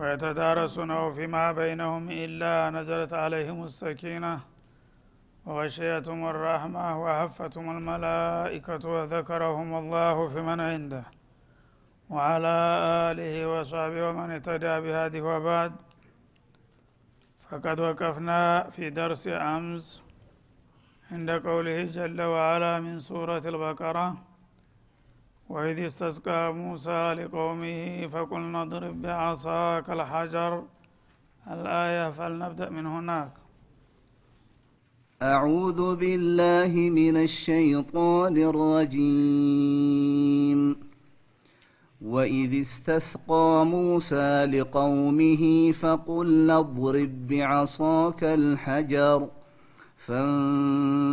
ويتدارسونه فيما بينهم إلا نزلت عليهم السكينة وغشيتهم الرحمة وحفتهم الملائكة وذكرهم الله في من عنده وعلى آله وصحبه ومن اهتدى بهذه وبعد. فقد وقفنا في درس أمس عند قوله جل وعلا من سورة البقرة وإذ استسقى موسى لقومه فقلنا اضرب بعصاك الحجر. الآية فلنبدأ من هناك. أعوذ بالله من الشيطان الرجيم. وإذ استسقى موسى لقومه فقلنا اضرب بعصاك الحجر.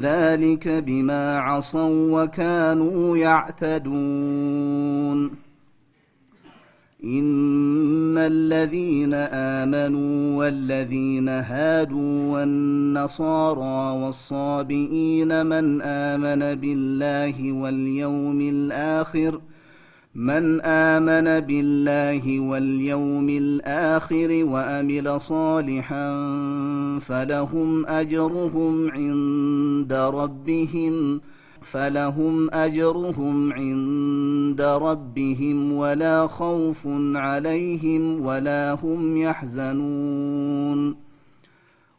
ذلك بما عصوا وكانوا يعتدون. إن الذين آمنوا والذين هادوا والنصارى والصابئين من آمن بالله واليوم الآخر من آمن بالله واليوم الآخر وأمل صالحا فلهم أجرهم عند ربهم فلهم أجرهم عند ربهم ولا خوف عليهم ولا هم يحزنون.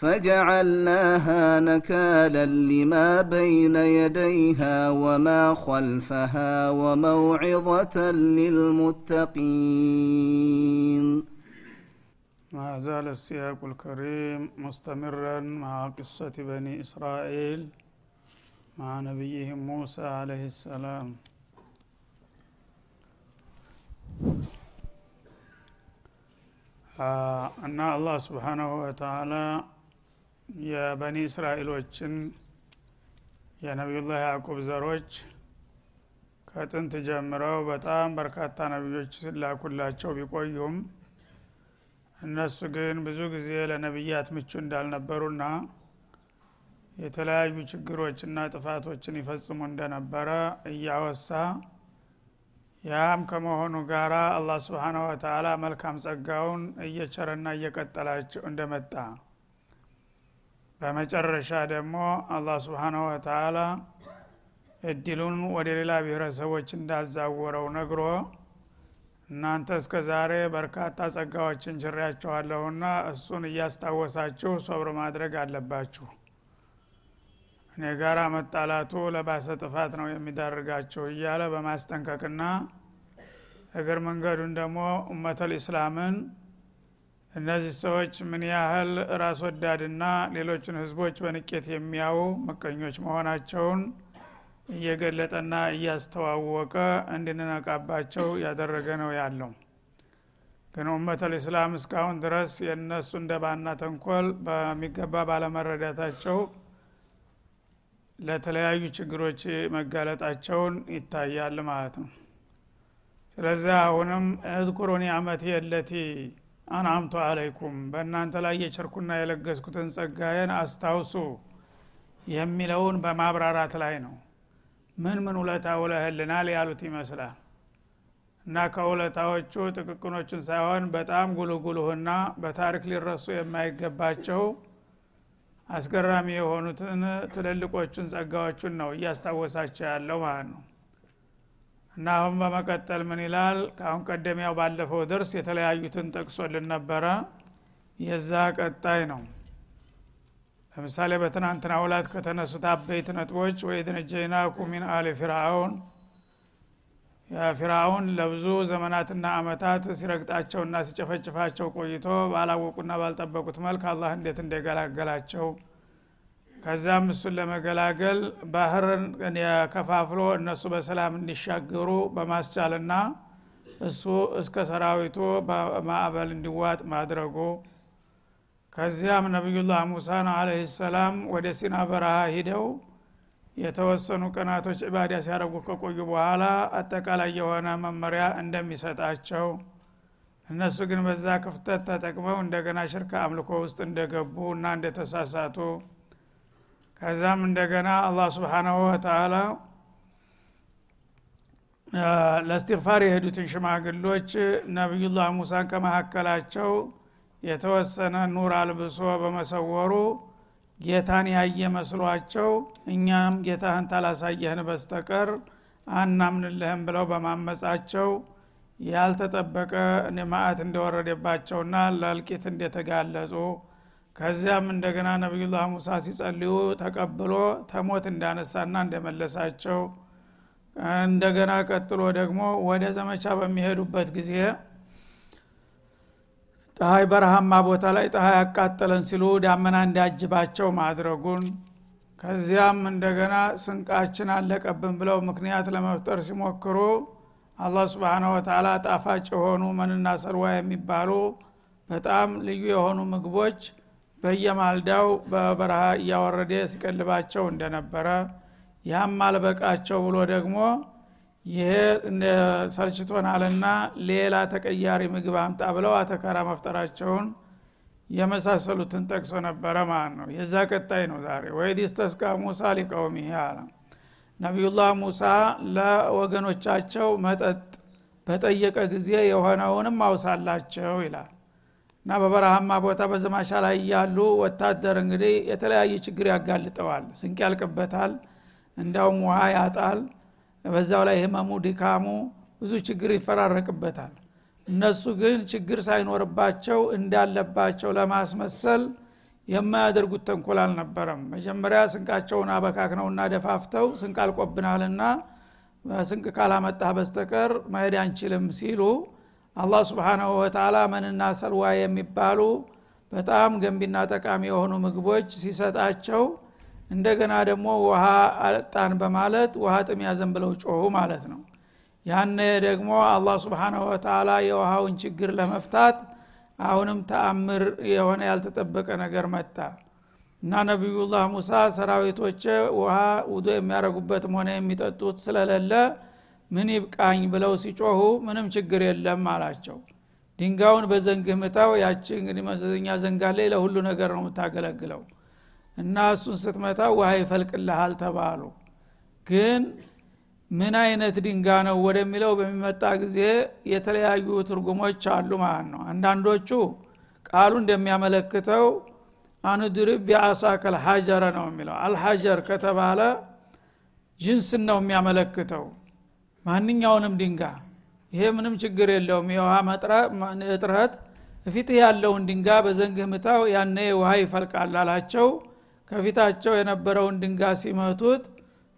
فجعلناها نكالا لما بين يديها وما خلفها وموعظة للمتقين ما زال السياق الكريم مستمرا مع قصة بني إسرائيل مع نبيهم موسى عليه السلام እና አላህ ስብሓናሁ ወተላ የበኒ እስራኤሎችን የነቢዩላህ ያዕቁብ ዘሮች ከጥንት ጀምረው በጣም በርካታ ነቢዮች ሲላኩላቸው ቢቆዩም እነሱ ግን ብዙ ጊዜ ለነቢያት ምቹ እንዳልነበሩና የተለያዩ ችግሮችና ጥፋቶችን ይፈጽሙ እንደነበረ እያወሳ ያም ከመሆኑ ጋር አላህ ስብሓናሁ ወተአላ መልካም ጸጋውን እየቸረና እየቀጠላቸው እንደመጣ በመጨረሻ ደግሞ አላህ ስብሓናሁ ወተአላ እድሉን ወደ ሌላ ብሔረሰቦች እንዳዛወረው ነግሮ እናንተ እስከ ዛሬ በርካታ ጸጋዎችን ችሬያችኋለሁና እሱን እያስታወሳችሁ ሶብር ማድረግ አለባችሁ። እኔ ጋራ መጣላቱ ለባሰ ጥፋት ነው የሚዳርጋችሁ እያለ በማስጠንቀቅና እግር መንገዱን ደግሞ ኡመተል ኢስላምን እነዚህ ሰዎች ምን ያህል ራስ ወዳድና ሌሎችን ህዝቦች በንቄት የሚያዩ ምቀኞች መሆናቸውን እየገለጠና እያስተዋወቀ እንድንነቃባቸው ያደረገ ነው ያለው። ግን ኡመተል ኢስላም እስካሁን ድረስ የእነሱ እንደባና ተንኮል በሚገባ ባለመረዳታቸው ለተለያዩ ችግሮች መጋለጣቸውን ይታያል ማለት ነው። ስለዚህ አሁንም እዝኩሩ ኒዕመቲ የለቲ አንአምቱ አለይኩም። በእናንተ ላይ የቸርኩና የለገስኩትን ጸጋዬን አስታውሱ የሚለውን በማብራራት ላይ ነው። ምን ምን ውለታ ውለህልናል ያሉት ይመስላል። እና ከውለታዎቹ ጥቅቅኖቹን ሳይሆን በጣም ጉልጉልህና በታሪክ ሊረሱ የማይገባቸው አስገራሚ የሆኑትን ትልልቆቹን ጸጋዎቹን ነው እያስታወሳቸው ያለው ማለት ነው እና አሁን በመቀጠል ምን ይላል? ከአሁን ቀደም ያው ባለፈው ደርስ የተለያዩትን ጠቅሶልን ነበረ። የዛ ቀጣይ ነው። ለምሳሌ በትናንትና ውላት ከተነሱት አበይት ነጥቦች ወኢዝ ነጀይናኩ ሚን አሊ ፊርአውን ፊርአውን ለብዙ ዘመናትና አመታት ሲረግጣቸውና ሲጨፈጭፋቸው ቆይቶ ባላወቁና ባልጠበቁት መልክ አላህ እንዴት እንደገላገላቸው ከዛም እሱን ለመገላገል ባህርን ከፋፍሎ እነሱ በሰላም እንዲሻገሩ በማስቻልና እሱ እስከ ሰራዊቱ በማዕበል እንዲዋጥ ማድረጉ። ከዚያም ነቢዩላህ ሙሳን አለህ ሰላም ወደ ሲና በረሃ ሂደው የተወሰኑ ቀናቶች ዒባዳ ሲያደረጉ ከቆዩ በኋላ አጠቃላይ የሆነ መመሪያ እንደሚሰጣቸው እነሱ ግን በዛ ክፍተት ተጠቅመው እንደገና ሽርክ አምልኮ ውስጥ እንደገቡ እና እንደተሳሳቱ ከዛም እንደገና አላህ ስብሓናሁ ወተአላ ለእስትግፋር የሄዱትን ሽማግሎች ነቢዩላህ ሙሳን ከመካከላቸው የተወሰነ ኑር አልብሶ በመሰወሩ ጌታን ያየ መስሏቸው እኛም ጌታህን ታላሳየህን በስተቀር አናምንልህም ብለው በማመጻቸው ያልተጠበቀ ማአት እንደወረደባቸውና ለእልቂት እንደተጋለጹ ከዚያም እንደገና ነቢዩላህ ሙሳ ሲጸልዩ ተቀብሎ ተሞት እንዳነሳና እንደመለሳቸው እንደገና ቀጥሎ ደግሞ ወደ ዘመቻ በሚሄዱበት ጊዜ ፀሐይ በረሃማ ቦታ ላይ ፀሐይ ያቃጠለን ሲሉ ዳመና እንዲያጅባቸው ማድረጉን ከዚያም እንደገና ስንቃችን አለቀብን ብለው ምክንያት ለመፍጠር ሲሞክሩ አላህ ስብሓነ ወተላ ጣፋጭ የሆኑ መንና ሰልዋ የሚባሉ በጣም ልዩ የሆኑ ምግቦች በየማልዳው በበረሃ እያወረደ ሲቀልባቸው እንደነበረ ያም አልበቃቸው ብሎ ደግሞ ይሄ ሰልችቶናልና ሌላ ተቀያሪ ምግብ አምጣ ብለው አተካራ መፍጠራቸውን የመሳሰሉትን ጠቅሶ ነበረ ማለት ነው። የዛ ቀጣይ ነው ዛሬ። ወይድ ስተስቃ ሙሳ ሊቀውሚህ አለ። ነቢዩላህ ሙሳ ለወገኖቻቸው መጠጥ በጠየቀ ጊዜ የሆነውንም አውሳላቸው ይላል እና በበረሃማ ቦታ በዘማቻ ላይ እያሉ ወታደር እንግዲህ የተለያየ ችግር ያጋልጠዋል። ስንቅ ያልቅበታል እንዳውም ውሃ ያጣል በዛው ላይ ህመሙ ድካሙ ብዙ ችግር ይፈራረቅበታል። እነሱ ግን ችግር ሳይኖርባቸው እንዳለባቸው ለማስመሰል የማያደርጉት ተንኮል አልነበረም። መጀመሪያ ስንቃቸውን አበካክነውና ደፋፍተው ስንቅ አልቆብናልና ስንቅ ካላመጣህ በስተቀር መሄድ አንችልም ሲሉ አላህ ስብሓናሁ ወተላ መንና ሰልዋ የሚባሉ በጣም ገንቢና ጠቃሚ የሆኑ ምግቦች ሲሰጣቸው እንደገና ደግሞ ውሃ አጣን በማለት ውሃ ጥም ያዘን ብለው ጮሁ ማለት ነው። ያነ ደግሞ አላህ ስብሓናሁ ወተላ የውሃውን ችግር ለመፍታት አሁንም ተአምር የሆነ ያልተጠበቀ ነገር መጣ። እና ነቢዩላህ ሙሳ ሰራዊቶች ውሃ ውዶ የሚያደረጉበትም ሆነ የሚጠጡት ስለሌለ ምን ይብቃኝ ብለው ሲጮሁ ምንም ችግር የለም አላቸው። ድንጋዩን በዘንግህ ምታው ያቺ እንግዲህ መዘኛ ዘንጋ ላይ ለሁሉ ነገር ነው የምታገለግለው። እና እሱን ስትመታው ውሃ ይፈልቅልሃል ተባሉ። ግን ምን አይነት ድንጋ ነው ወደሚለው በሚመጣ ጊዜ የተለያዩ ትርጉሞች አሉ ማለት ነው። አንዳንዶቹ ቃሉ እንደሚያመለክተው አንድርብ ቢአሳከ አልሐጀረ ነው የሚለው። አልሐጀር ከተባለ ጅንስን ነው የሚያመለክተው ማንኛውንም ድንጋ ይሄ ምንም ችግር የለውም። የውሃ እጥረት ፊትህ ያለውን ድንጋ በዘንግህ ምታው ያነ ውሃ ይፈልቃል አላቸው። ከፊታቸው የነበረውን ድንጋ ሲመቱት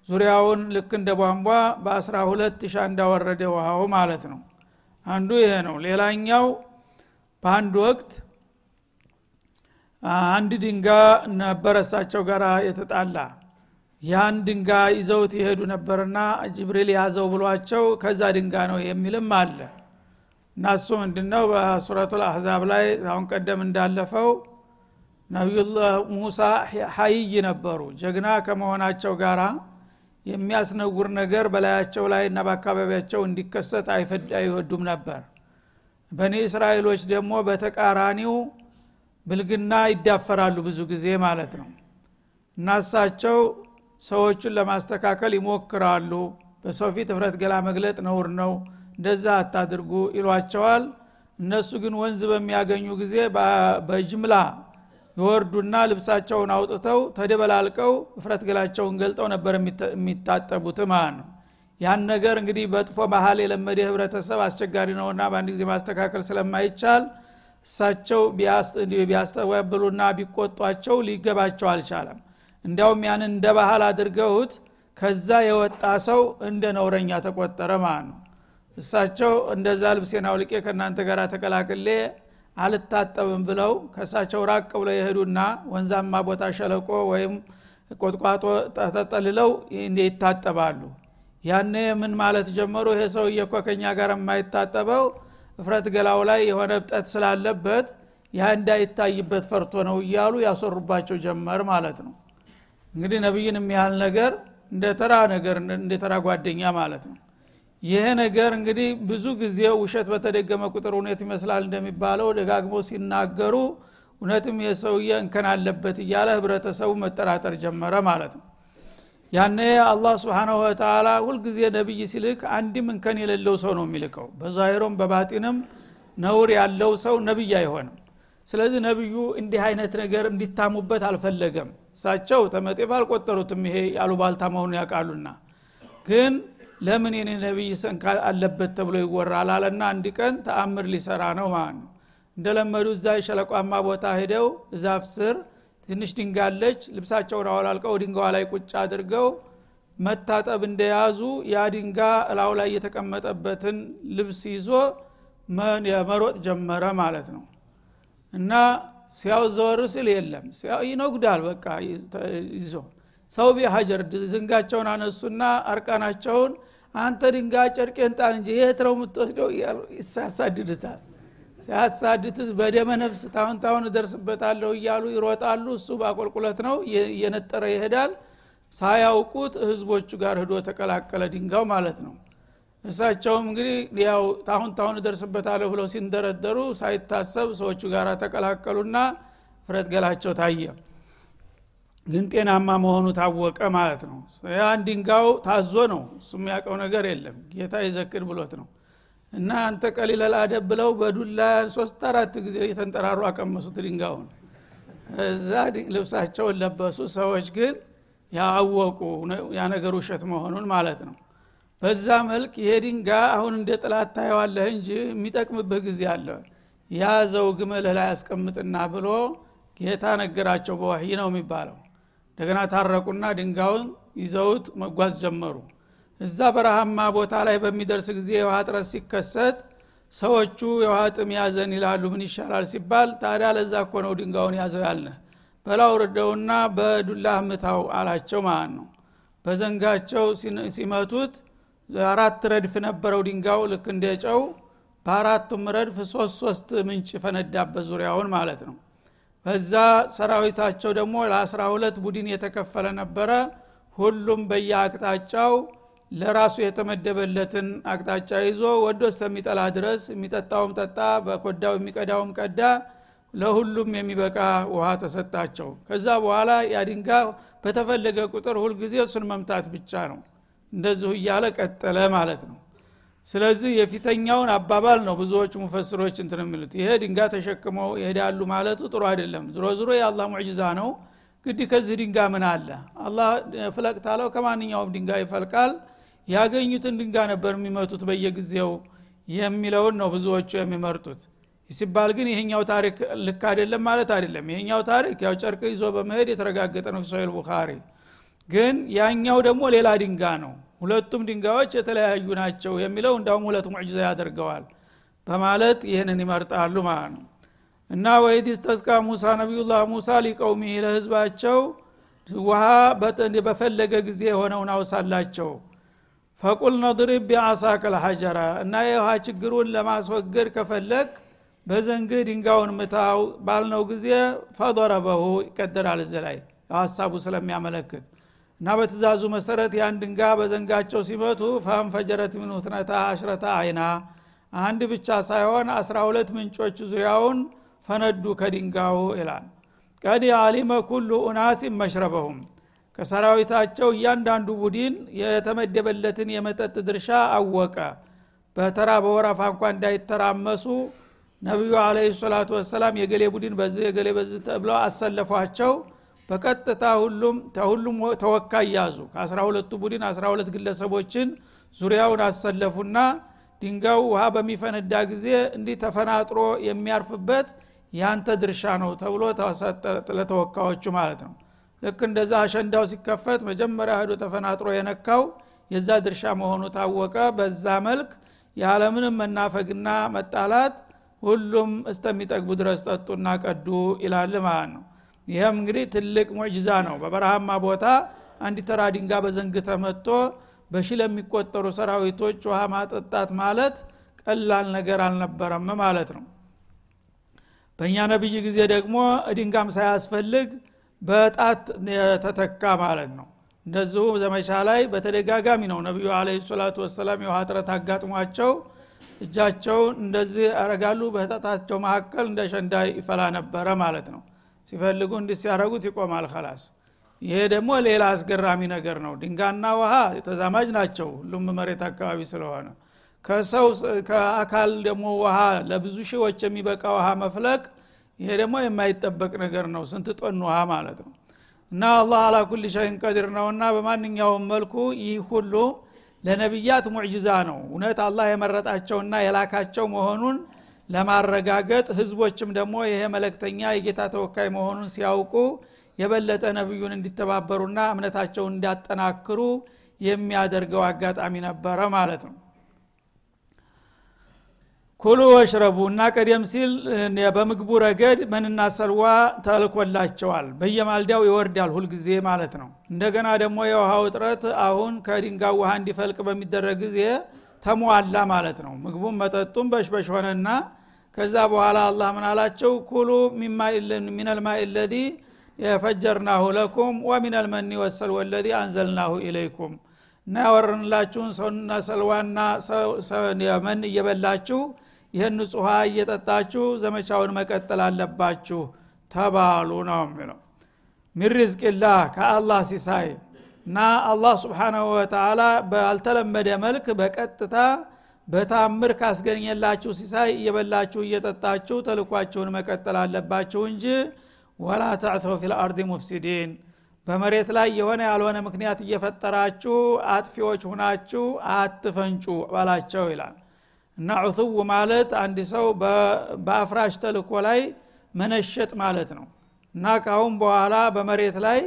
ዙሪያውን ልክ እንደ ቧንቧ በአስራ ሁለት ሻ እንዳወረደ ውሃው ማለት ነው። አንዱ ይሄ ነው። ሌላኛው በአንድ ወቅት አንድ ድንጋ ነበረ እሳቸው ጋር የተጣላ ያን ድንጋ ይዘውት ይሄዱ ነበርና ጅብሪል ያዘው ብሏቸው ከዛ ድንጋ ነው የሚልም አለ። እና እሱ ምንድነው? በሱረቱ አህዛብ ላይ አሁን ቀደም እንዳለፈው ነቢዩላህ ሙሳ ሀይይ ነበሩ። ጀግና ከመሆናቸው ጋራ የሚያስነጉር ነገር በላያቸው ላይ እና በአካባቢያቸው እንዲከሰት አይወዱም ነበር። በኒ እስራኤሎች ደግሞ በተቃራኒው ብልግና ይዳፈራሉ ብዙ ጊዜ ማለት ነው። እና እሳቸው ሰዎቹን ለማስተካከል ይሞክራሉ። በሰው ፊት እፍረት ገላ መግለጥ ነውር ነው። እንደዛ አታድርጉ ይሏቸዋል። እነሱ ግን ወንዝ በሚያገኙ ጊዜ በጅምላ ይወርዱና ልብሳቸውን አውጥተው ተደበላልቀው እፍረት ገላቸውን ገልጠው ነበር የሚታጠቡት ማለት ነው ያን ነገር እንግዲህ በጥፎ ባህል የለመደ ህብረተሰብ አስቸጋሪ ነውና በአንድ ጊዜ ማስተካከል ስለማይቻል እሳቸው ቢያስተባብሉና ቢቆጧቸው ሊገባቸው አልቻለም እንዲያውም ያንን እንደ ባህል አድርገውት ከዛ የወጣ ሰው እንደ ነውረኛ ተቆጠረ ማለት ነው። እሳቸው እንደዛ ልብሴን አውልቄ ከእናንተ ጋር ተቀላቅሌ አልታጠብም ብለው ከእሳቸው ራቅ ብለው የሄዱና ወንዛማ ቦታ ሸለቆ ወይም ቆጥቋጦ ተጠልለው ይታጠባሉ። ያኔ ምን ማለት ጀመሩ? ይሄ ሰውዬ እኮ ከኛ ጋር የማይታጠበው እፍረት ገላው ላይ የሆነ እብጠት ስላለበት ያ እንዳይታይበት ፈርቶ ነው እያሉ ያሰሩባቸው ጀመር ማለት ነው እንግዲህ ነቢይን የሚያህል ነገር እንደ ተራ ነገር እንደ ተራ ጓደኛ ማለት ነው። ይሄ ነገር እንግዲህ ብዙ ጊዜ ውሸት በተደገመ ቁጥር እውነት ይመስላል እንደሚባለው ደጋግሞ ሲናገሩ እውነትም የሰውዬ እንከን አለበት እያለ ህብረተሰቡ መጠራጠር ጀመረ ማለት ነው። ያነ አላህ ስብሓናሁ ወተላ ሁልጊዜ ነቢይ ሲልክ አንድም እንከን የሌለው ሰው ነው የሚልከው። በዛሂሮም በባጢንም ነውር ያለው ሰው ነቢይ አይሆንም። ስለዚህ ነቢዩ እንዲህ አይነት ነገር እንዲታሙበት አልፈለገም እሳቸው ተመጤፍ አልቆጠሩትም። ይሄ ያሉባልታ መሆኑን ያውቃሉና። ግን ለምን የኔ ነቢይ ሰንካ አለበት ተብሎ ይወራል አለና አንድ ቀን ተአምር ሊሰራ ነው ማለት ነው። እንደለመዱ እዛ ሸለቋማ ቦታ ሄደው እዛፍ ስር ትንሽ ድንጋለች ልብሳቸውን አወላልቀው ድንጋዋ ላይ ቁጭ አድርገው መታጠብ እንደያዙ ያ ድንጋ እላው ላይ የተቀመጠበትን ልብስ ይዞ መሮጥ ጀመረ ማለት ነው። እና ሲያው ዘወር ስል የለም። ይነጉዳል በቃ ይዞ። ሰው ቢሀጀር ዝንጋቸውን አነሱና አርቃናቸውን አንተ ድንጋ ጨርቄን ጣል እንጂ የት ነው የምትወስደው? ይሳሳድድታል ሲያሳድቱት በደመ ነፍስ ታሁን ታሁን እደርስበታለሁ እያሉ ይሮጣሉ። እሱ በአቆልቁለት ነው እየነጠረ ይሄዳል። ሳያውቁት ህዝቦቹ ጋር ህዶ ተቀላቀለ ድንጋው ማለት ነው እሳቸውም እንግዲህ ያው ታሁን ታሁን እደርስበታለሁ ብለው ሲንደረደሩ ሳይታሰብ ሰዎቹ ጋር ተቀላቀሉና ፍረት ገላቸው ታየ። ግን ጤናማ መሆኑ ታወቀ ማለት ነው። ያን ድንጋው ታዞ ነው። እሱ የሚያውቀው ነገር የለም። ጌታ ይዘክር ብሎት ነው። እና አንተ ቀሊለል አደብ ብለው በዱላ ሶስት አራት ጊዜ የተንጠራሩ አቀመሱት ድንጋውን እዛ ልብሳቸውን ለበሱ። ሰዎች ግን ያወቁ ያ ነገር ውሸት መሆኑን ማለት ነው በዛ መልክ ይሄ ድንጋ አሁን እንደ ጥላት ታየዋለህ እንጂ የሚጠቅምብህ ጊዜ አለ። ያዘው ግመልህ ላይ ያስቀምጥና ብሎ ጌታ ነገራቸው በዋህይ ነው የሚባለው። እንደገና ታረቁና ድንጋውን ይዘውት መጓዝ ጀመሩ። እዛ በረሃማ ቦታ ላይ በሚደርስ ጊዜ የውሃ ጥረት ሲከሰት ሰዎቹ የውሃ ጥም ያዘን ይላሉ ምን ይሻላል ሲባል ታዲያ ለዛ እኮ ነው ድንጋውን ያዘው ያልነ በላው ርደውና በዱላ ምታው አላቸው ማለት ነው። በዘንጋቸው ሲመቱት አራት ረድፍ ነበረው ድንጋው ልክ እንደ ጨው። በአራቱም ረድፍ ሶስት ሶስት ምንጭ ፈነዳበት ዙሪያውን ማለት ነው። በዛ ሰራዊታቸው ደግሞ ለአስራ ሁለት ቡድን የተከፈለ ነበረ። ሁሉም በየአቅጣጫው ለራሱ የተመደበለትን አቅጣጫ ይዞ ወዶ እስከሚጠላ ድረስ የሚጠጣውም ጠጣ በኮዳው የሚቀዳውም ቀዳ ለሁሉም የሚበቃ ውሃ ተሰጣቸው። ከዛ በኋላ ያድንጋ በተፈለገ ቁጥር ሁልጊዜ እሱን መምታት ብቻ ነው እንደዚሁ እያለ ቀጠለ ማለት ነው። ስለዚህ የፊተኛውን አባባል ነው ብዙዎቹ ሙፈስሮች እንትን የሚሉት። ይሄ ድንጋ ተሸክመው ይሄዳሉ ማለቱ ጥሩ አይደለም። ዝሮ ዝሮ የአላህ ሙዕጅዛ ነው። ግድ ከዚህ ድንጋ ምን አለ? አላህ ፍለቅ ታለው ከማንኛውም ድንጋ ይፈልቃል። ያገኙትን ድንጋ ነበር የሚመቱት በየጊዜው የሚለውን ነው ብዙዎቹ የሚመርጡት። ሲባል ግን ይሄኛው ታሪክ ልክ አይደለም ማለት አይደለም። ይሄኛው ታሪክ ያው ጨርቅ ይዞ በመሄድ የተረጋገጠ ነው። ፊሶይል ቡኻሪ ግን ያኛው ደግሞ ሌላ ድንጋ ነው። ሁለቱም ድንጋዮች የተለያዩ ናቸው የሚለው እንዳውም ሁለት ሙዕጅዛ ያደርገዋል በማለት ይህንን ይመርጣሉ ማለት ነው። እና ወይድ ስተስቃ ሙሳ ነቢዩላህ ሙሳ ሊቀውሚህ ለህዝባቸው ውሃ በፈለገ ጊዜ የሆነውን አውሳላቸው። ፈቁል ነድሪብ ቢአሳከ ልሐጀራ እና የውሃ ችግሩን ለማስወገድ ከፈለግ በዘንግ ድንጋውን ምታው ባልነው ጊዜ ፈضረበሁ ይቀደራል እዚ ላይ ሀሳቡ ስለሚያመለክት እና በትእዛዙ መሰረት ያን ድንጋ በዘንጋቸው ሲመቱ ፈንፈጀረት ሚኑ ትነታ አሽረተ አይና አንድ ብቻ ሳይሆን አስራ ሁለት ምንጮች ዙሪያውን ፈነዱ ከድንጋው ይላል። ቀድ አሊመ ኩሉ ኡናሲን መሽረበሁም ከሰራዊታቸው እያንዳንዱ ቡድን የተመደበለትን የመጠጥ ድርሻ አወቀ። በተራ በወረፋ እንኳ እንዳይተራመሱ ነቢዩ አለ ሰላቱ ወሰላም የገሌ ቡድን በዚህ የገሌ በዚህ ተብለው አሰለፏቸው በቀጥታ ሁሉም ሁሉም ተወካይ ያዙ። ከአስራ ሁለቱ ቡድን አስራ ሁለት ግለሰቦችን ዙሪያውን አሰለፉና ድንጋው ውሃ በሚፈነዳ ጊዜ እንዲህ ተፈናጥሮ የሚያርፍበት ያንተ ድርሻ ነው ተብሎ ለተወካዮቹ ማለት ነው። ልክ እንደዛ አሸንዳው ሲከፈት መጀመሪያ ሄዶ ተፈናጥሮ የነካው የዛ ድርሻ መሆኑ ታወቀ። በዛ መልክ ያለምንም መናፈግና መጣላት ሁሉም እስተሚጠግቡ ድረስ ጠጡና ቀዱ ይላል ማለት ነው ይህም እንግዲህ ትልቅ ሙዕጅዛ ነው። በበረሃማ ቦታ አንድ ተራ ድንጋ በዘንግ ተመቶ በሺ ለሚቆጠሩ ሰራዊቶች ውሃ ማጠጣት ማለት ቀላል ነገር አልነበረም ማለት ነው። በእኛ ነቢይ ጊዜ ደግሞ ድንጋም ሳያስፈልግ በጣት ተተካ ማለት ነው። እንደዚሁ ዘመቻ ላይ በተደጋጋሚ ነው ነቢዩ አለ ሰላቱ ወሰላም የውሃ ጥረት አጋጥሟቸው እጃቸው እንደዚህ ያረጋሉ በህጠታቸው መካከል እንደ ሸንዳ ይፈላ ነበረ ማለት ነው ሲፈልጉ እንዲህ ሲያረጉት ይቆማል ከላስ ይሄ ደግሞ ሌላ አስገራሚ ነገር ነው። ድንጋና ውሃ ተዛማጅ ናቸው። ሁሉም መሬት አካባቢ ስለሆነ ከሰው ከአካል ደግሞ ውሃ ለብዙ ሺዎች የሚበቃ ውሃ መፍለቅ ይሄ ደግሞ የማይጠበቅ ነገር ነው። ስንት ጦን ውሃ ማለት ነው። እና አላህ አላ ኩል ሸይን ቀዲር ነውና በማንኛውም መልኩ ይህ ሁሉ ለነቢያት ሙዕጅዛ ነው። እውነት አላህ የመረጣቸውና የላካቸው መሆኑን ለማረጋገጥ ህዝቦችም ደግሞ ይሄ መለክተኛ የጌታ ተወካይ መሆኑን ሲያውቁ የበለጠ ነቢዩን እንዲተባበሩና እምነታቸውን እንዲያጠናክሩ የሚያደርገው አጋጣሚ ነበረ ማለት ነው። ኩሉ ወሽረቡ እና ቀደም ሲል በምግቡ ረገድ መንና ሰልዋ ተልኮላቸዋል። በየማልዳው ይወርዳል ሁልጊዜ ማለት ነው። እንደገና ደግሞ የውሃው እጥረት አሁን ከድንጋው ውሃ እንዲፈልቅ በሚደረግ ጊዜ ተሟላ ማለት ነው። ምግቡም መጠጡም በሽበሽ ሆነና ከዛ በኋላ አላህ ምን አላቸው? ኩሉ ሚነልማኢ ለዚ የፈጀርናሁ ለኩም ወሚነል መኒ ወሰል ወለዚ አንዘልናሁ ኢለይኩም። እና ያወረንላችሁን ሰውና ሰልዋና መን እየበላችሁ ይህን ንጹሃ እየጠጣችሁ ዘመቻውን መቀጠል አለባችሁ ተባሉ ነው የሚለው። ሚን ሪዝቅላህ ከአላህ ሲሳይ እና አላህ ስብሓናሁ ወተላ ባልተለመደ መልክ በቀጥታ በታምር ካስገኘላችሁ ሲሳይ እየበላችሁ እየጠጣችሁ ተልኳችሁን መቀጠል አለባችሁ እንጂ ولا تعثوا في الأرض مفسدين። በመሬት ላይ የሆነ ያልሆነ ምክንያት እየፈጠራችሁ አጥፊዎች ሁናችሁ አትፈንጩ ባላቸው ይላል። እና عثو ማለት አንድ ሰው በአፍራሽ ተልኮ ላይ መነሸጥ ማለት ነው። እና ካሁን በኋላ በመሬት ላይ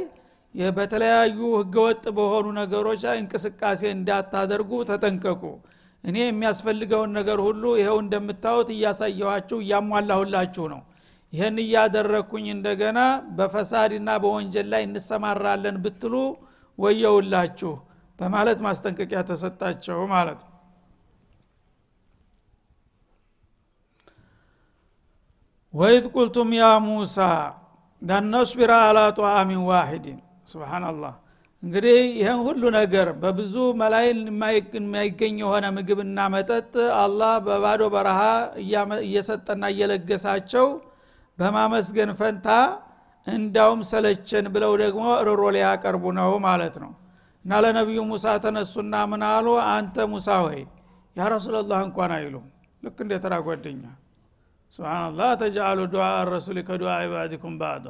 በተለያዩ ህገወጥ በሆኑ ነገሮች ላይ እንቅስቃሴ እንዳታደርጉ ተጠንቀቁ። እኔ የሚያስፈልገውን ነገር ሁሉ ይኸው እንደምታዩት እያሳየኋችሁ እያሟላሁላችሁ ነው። ይህን እያደረግኩኝ እንደገና በፈሳድና በወንጀል ላይ እንሰማራለን ብትሉ ወየውላችሁ በማለት ማስጠንቀቂያ ተሰጣቸው ማለት ነው። ወይት ቁልቱም ያ ሙሳ ዳነስቢራ አላ ጧአሚን ዋሂድን ስብናላህ እንግዲህ ይህን ሁሉ ነገር በብዙ መላይል የማይገኝ የሆነ ምግብና መጠጥ አላህ በባዶ በረሃ እየሰጠና እየለገሳቸው በማመስገን ፈንታ እንዳውም ሰለቸን ብለው ደግሞ ርሮ ሊያቀርቡ ነው ማለት ነው። እና ለነቢዩ ሙሳ ተነሱና ምን አሉ? አንተ ሙሳ ሆይ ያ ረሱላላህ እንኳን አይሉም። ልክ እንደ ተራ ጓደኛ። ስብናላህ ተጃአሉ ዱዓ ረሱል ከዱዓ ኢባዲኩም ባዕዷ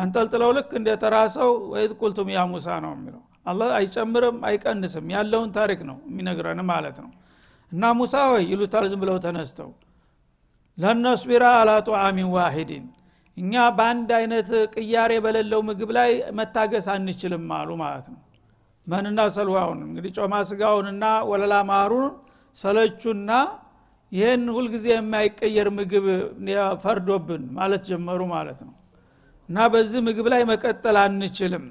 አንጠልጥለው ልክ እንደ ተራ ሰው ወይት ቁልቱም ያ ሙሳ ነው የሚለው። አላህ አይጨምርም አይቀንስም። ያለውን ታሪክ ነው የሚነግረን ማለት ነው። እና ሙሳ ወይ ይሉታል ዝም ብለው ተነስተው ለነስቢራ አላ ጧአሚን ዋሂድን እኛ በአንድ አይነት ቅያሬ በሌለው ምግብ ላይ መታገስ አንችልም አሉ ማለት ነው። መንና ሰልዋውን እንግዲህ ጮማ ስጋውንና ወለላ ማሩን ሰለቹና ይህን ሁልጊዜ የማይቀየር ምግብ ፈርዶብን ማለት ጀመሩ ማለት ነው እና በዚህ ምግብ ላይ መቀጠል አንችልም።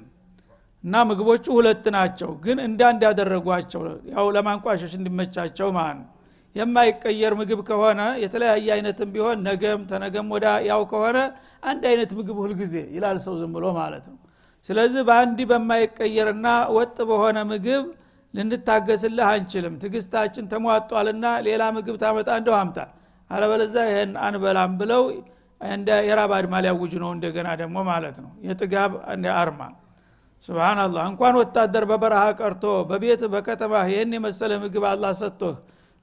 እና ምግቦቹ ሁለት ናቸው ግን እንዳንድ ያደረጓቸው ያው ለማንቋሸሽ እንዲመቻቸው ማለት ነው። የማይቀየር ምግብ ከሆነ የተለያየ አይነትም ቢሆን ነገም ተነገም ወዳ ያው ከሆነ አንድ አይነት ምግብ ሁልጊዜ ይላል ሰው ዝም ብሎ ማለት ነው። ስለዚህ በአንድ በማይቀየርና ወጥ በሆነ ምግብ ልንታገስልህ አንችልም። ትግስታችን ተሟጧልና ሌላ ምግብ ታመጣ እንደው አምጣ አለበለዛ ይህን አንበላም ብለው እንደ የራብ አድማ ሊያውጁ ነው እንደገና ደግሞ ማለት ነው። የጥጋብ አርማ። ስብናላህ እንኳን ወታደር በበረሃ ቀርቶ በቤት በከተማ ይህን የመሰለ ምግብ አላህ ሰጥቶህ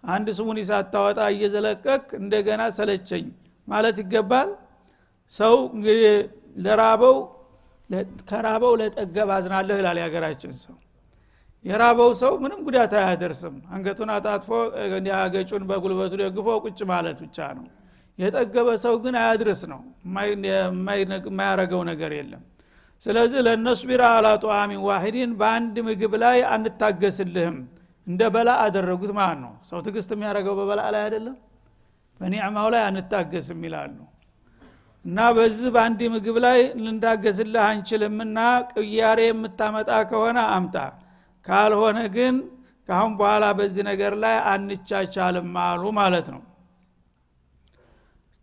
አንድ ስሙን ሳታወጣ እየዘለቀቅ እንደገና ሰለቸኝ ማለት ይገባል? ሰው እንግዲህ ለራበው ከራበው ለጠገብ አዝናለሁ ይላል የሀገራችን ሰው። የራበው ሰው ምንም ጉዳት አያደርስም። አንገቱን አጣጥፎ አገጩን በጉልበቱ ደግፎ ቁጭ ማለት ብቻ ነው የጠገበ ሰው ግን አያድርስ ነው። የማያረገው ነገር የለም። ስለዚህ ለነስቢራ አላ ጧአሚን ዋሂድን በአንድ ምግብ ላይ አንታገስልህም። እንደ በላ አደረጉት ማለት ነው። ሰው ትግስት የሚያደረገው በበላ ላይ አይደለም? በኒዕማው ላይ አንታገስም ይላሉ። እና በዚህ በአንድ ምግብ ላይ ልንታገስልህ አንችልምና ቅያሬ የምታመጣ ከሆነ አምጣ። ካልሆነ ግን ካሁን በኋላ በዚህ ነገር ላይ አንቻቻልም አሉ ማለት ነው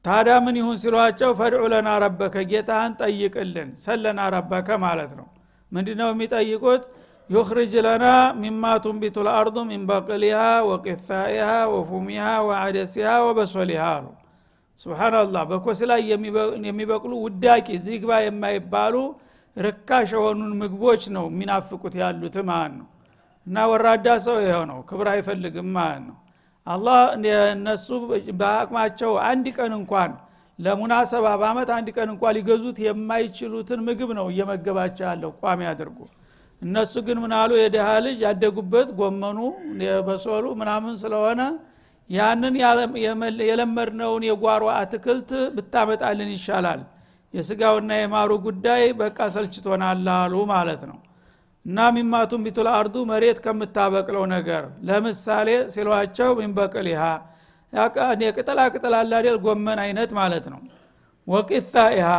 ታዲያ ምን ይሁን ሲሏቸው فادع لنا ربك ጌታህን ጠይቅልን سل لنا ربك ማለት ነው። ምንድ ነው የሚጠይቁት? يخرج لنا مما تنبت الأرض من بقلها وقثائها وفومها وعدسها وبصلها አሉ። سبحان الله በኮስ ላይ የሚበቅሉ ውዳቂ ዚግባ የማይባሉ ርካሽ የሆኑን ምግቦች ነው የሚናፍቁት ያሉት ማለት ነው። እና ወራዳ ሰው ይኸው ነው ክብር አይፈልግም ማለት ነው አላህ እነሱ በአቅማቸው አንድ ቀን እንኳን ለሙናሰባ በአመት አንድ ቀን እንኳን ሊገዙት የማይችሉትን ምግብ ነው እየመገባቸው ያለው ቋሚ አድርጎ። እነሱ ግን ምናሉ የድሃ ልጅ ያደጉበት ጎመኑ በሶሉ ምናምን ስለሆነ ያንን የለመድነውን የጓሮ አትክልት ብታመጣልን ይሻላል። የስጋውና የማሩ ጉዳይ በቃ ሰልችቶናል አሉ ማለት ነው እና ሚማቱን ቢቱል አርዱ መሬት ከምታበቅለው ነገር። ለምሳሌ ሲሏቸው ሚንበቅሊሃ የቅጠላ ቅጠል አላዴል ጎመን አይነት ማለት ነው። ወቂታ ኢሃ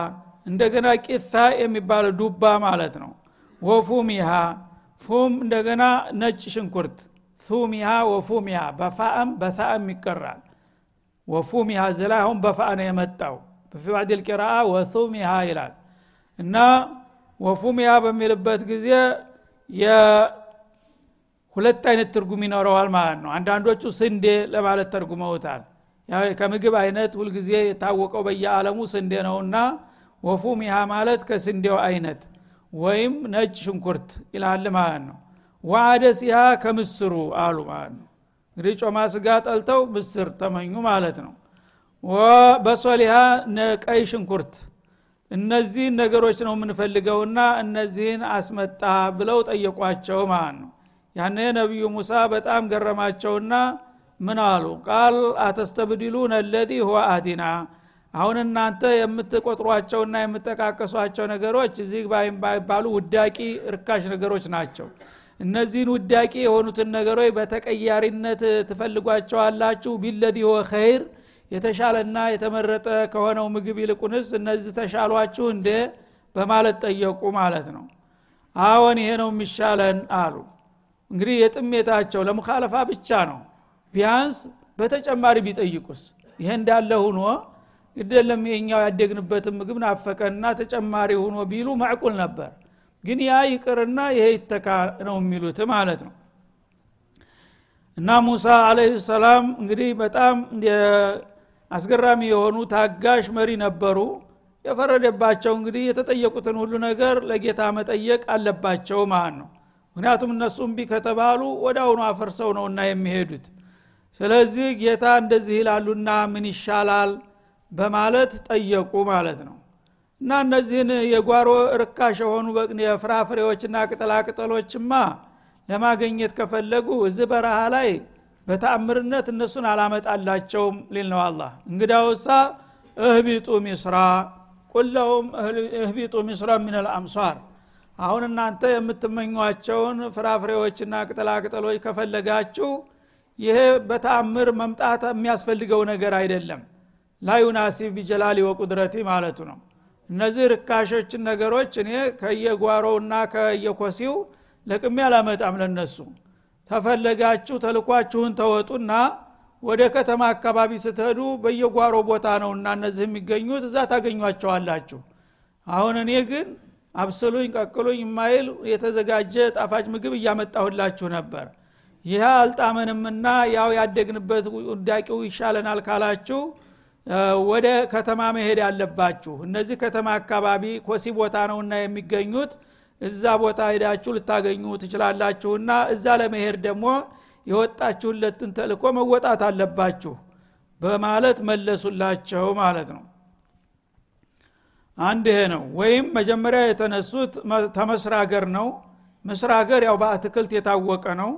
እንደገና ቂታ የሚባለው ዱባ ማለት ነው። ወፉሚሃ ፉም እንደገና ነጭ ሽንኩርት። ፉሚሃ ወፉሚሃ በፋእም በታእም ይቀራል። ወፉሚሃ ዝላ አሁን በፋእ ነው የመጣው። በፊባዲል ቂራአ ወፉሚሃ ይላል። እና ወፉሚሃ በሚልበት ጊዜ ሁለት አይነት ትርጉም ይኖረዋል ማለት ነው። አንዳንዶቹ ስንዴ ለማለት ተርጉመውታል። ከምግብ አይነት ሁልጊዜ የታወቀው በየዓለሙ ስንዴ ነውና ወፉሚሃ ማለት ከስንዴው አይነት ወይም ነጭ ሽንኩርት ይላል ማለት ነው። ዋአደሲሃ ከምስሩ አሉ ማለት ነው። እንግዲህ ጮማ ስጋ ጠልተው ምስር ተመኙ ማለት ነው። በሶሊሃ ቀይ ሽንኩርት እነዚህን ነገሮች ነው የምንፈልገውና እነዚህን አስመጣ ብለው ጠየቋቸው ማለት ነው። ያነ ነቢዩ ሙሳ በጣም ገረማቸውና ምን አሉ? ቃል አተስተብድሉን አለዚ ሁዋ አዲና። አሁን እናንተ የምትቆጥሯቸውና የምጠቃቀሷቸው ነገሮች እዚህ ባይባሉ ውዳቂ ርካሽ ነገሮች ናቸው። እነዚህን ውዳቂ የሆኑትን ነገሮች በተቀያሪነት ትፈልጓቸዋላችሁ? ቢለዚ ወ ኸይር የተሻለና የተመረጠ ከሆነው ምግብ ይልቁንስ እነዚህ ተሻሏችሁ እንደ በማለት ጠየቁ ማለት ነው። አዎን ይሄ ነው የሚሻለን አሉ። እንግዲህ የጥሜታቸው ለሙካለፋ ብቻ ነው። ቢያንስ በተጨማሪ ቢጠይቁስ? ይሄ እንዳለ ሁኖ ግደለም የኛው ያደግንበትን ምግብ ናፈቀንና ተጨማሪ ሆኖ ቢሉ ማዕቁል ነበር። ግን ያ ይቅርና ይሄ ይተካ ነው የሚሉት ማለት ነው። እና ሙሳ አለህ ሰላም እንግዲህ በጣም አስገራሚ የሆኑ ታጋሽ መሪ ነበሩ። የፈረደባቸው እንግዲህ የተጠየቁትን ሁሉ ነገር ለጌታ መጠየቅ አለባቸው ማለት ነው። ምክንያቱም እነሱ እምቢ ከተባሉ ወደ አሁኑ አፈርሰው ነውና የሚሄዱት። ስለዚህ ጌታ እንደዚህ ይላሉና ምን ይሻላል በማለት ጠየቁ ማለት ነው። እና እነዚህን የጓሮ ርካሽ የሆኑ የፍራፍሬዎችና ቅጠላቅጠሎችማ ለማገኘት ከፈለጉ እዚህ በረሃ ላይ በተአምርነት እነሱን አላመጣላቸውም ሊል ነው አላ እንግዳውሳ እህቢጡ ሚስራ ቁለሁም እህቢጡ ሚስራ ምን ልአምሷር አሁን እናንተ የምትመኟቸውን ፍራፍሬዎችና ቅጠላቅጠሎች ከፈለጋችሁ ይሄ በተአምር መምጣት የሚያስፈልገው ነገር አይደለም። ላዩናሲብ ቢጀላሊ ወቁድረቲ ማለቱ ነው። እነዚህ ርካሾችን ነገሮች እኔ ከየጓሮውና ከየኮሲው ለቅሜ አላመጣም ለነሱ ተፈለጋችሁ ተልኳችሁን ተወጡና ወደ ከተማ አካባቢ ስትሄዱ በየጓሮ ቦታ ነው እና እነዚህ የሚገኙት እዛ ታገኟቸዋላችሁ። አሁን እኔ ግን አብስሉኝ ቀቅሉኝ የማይል የተዘጋጀ ጣፋጭ ምግብ እያመጣሁላችሁ ነበር። ይህ አልጣመንምና ያው ያደግንበት ውዳቂው ይሻለናል ካላችሁ ወደ ከተማ መሄድ ያለባችሁ እነዚህ ከተማ አካባቢ ኮሲ ቦታ ነውና የሚገኙት እዛ ቦታ ሄዳችሁ ልታገኙ ትችላላችሁና እዛ ለመሄድ ደግሞ የወጣችሁለትን ተልኮ መወጣት አለባችሁ በማለት መለሱላቸው ማለት ነው። አንድ ይሄ ነው። ወይም መጀመሪያ የተነሱት ተመስራ ሀገር ነው። ምስር ሀገር ያው በአትክልት የታወቀ ነው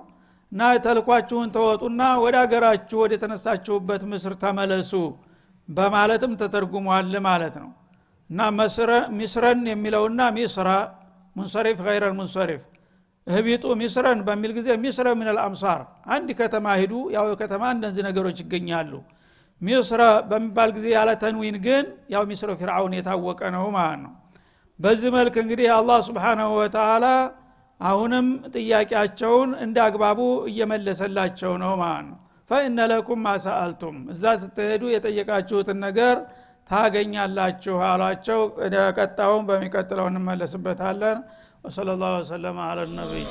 እና ተልኳችሁን ተወጡና ወደ ሀገራችሁ ወደ ተነሳችሁበት ምስር ተመለሱ በማለትም ተተርጉሟል ማለት ነው። እና ሚስረን የሚለውና ሚስራ ሙንሰሪፍ ገይረን ሙንሰሪፍ እህቢጡ ሚስረን በሚል ጊዜ ሚስረ ምን አልአምሳር አንድ ከተማ ሂዱ ያው ከተማ እንደዚህ ነገሮች ይገኛሉ። ሚስረ በሚባል ጊዜ ያለ ተንዊን ግን ያው ሚስረ ፊርዓውን የታወቀ ነው ማለት ነው። በዚህ መልክ እንግዲህ አላህ ስብሓናሁ ወተላ አሁንም ጥያቄያቸውን እንደ አግባቡ እየመለሰላቸው ነው ማለት ነው። ፈኢነ ለኩም ማሰአልቱም እዛ ስትሄዱ የጠየቃችሁትን ነገር ታገኛላችሁ አሏቸው። ቀጣውን በሚቀጥለው እንመለስበታለን። ወሰለ ላሁ ወሰለማ አለ ነቢይ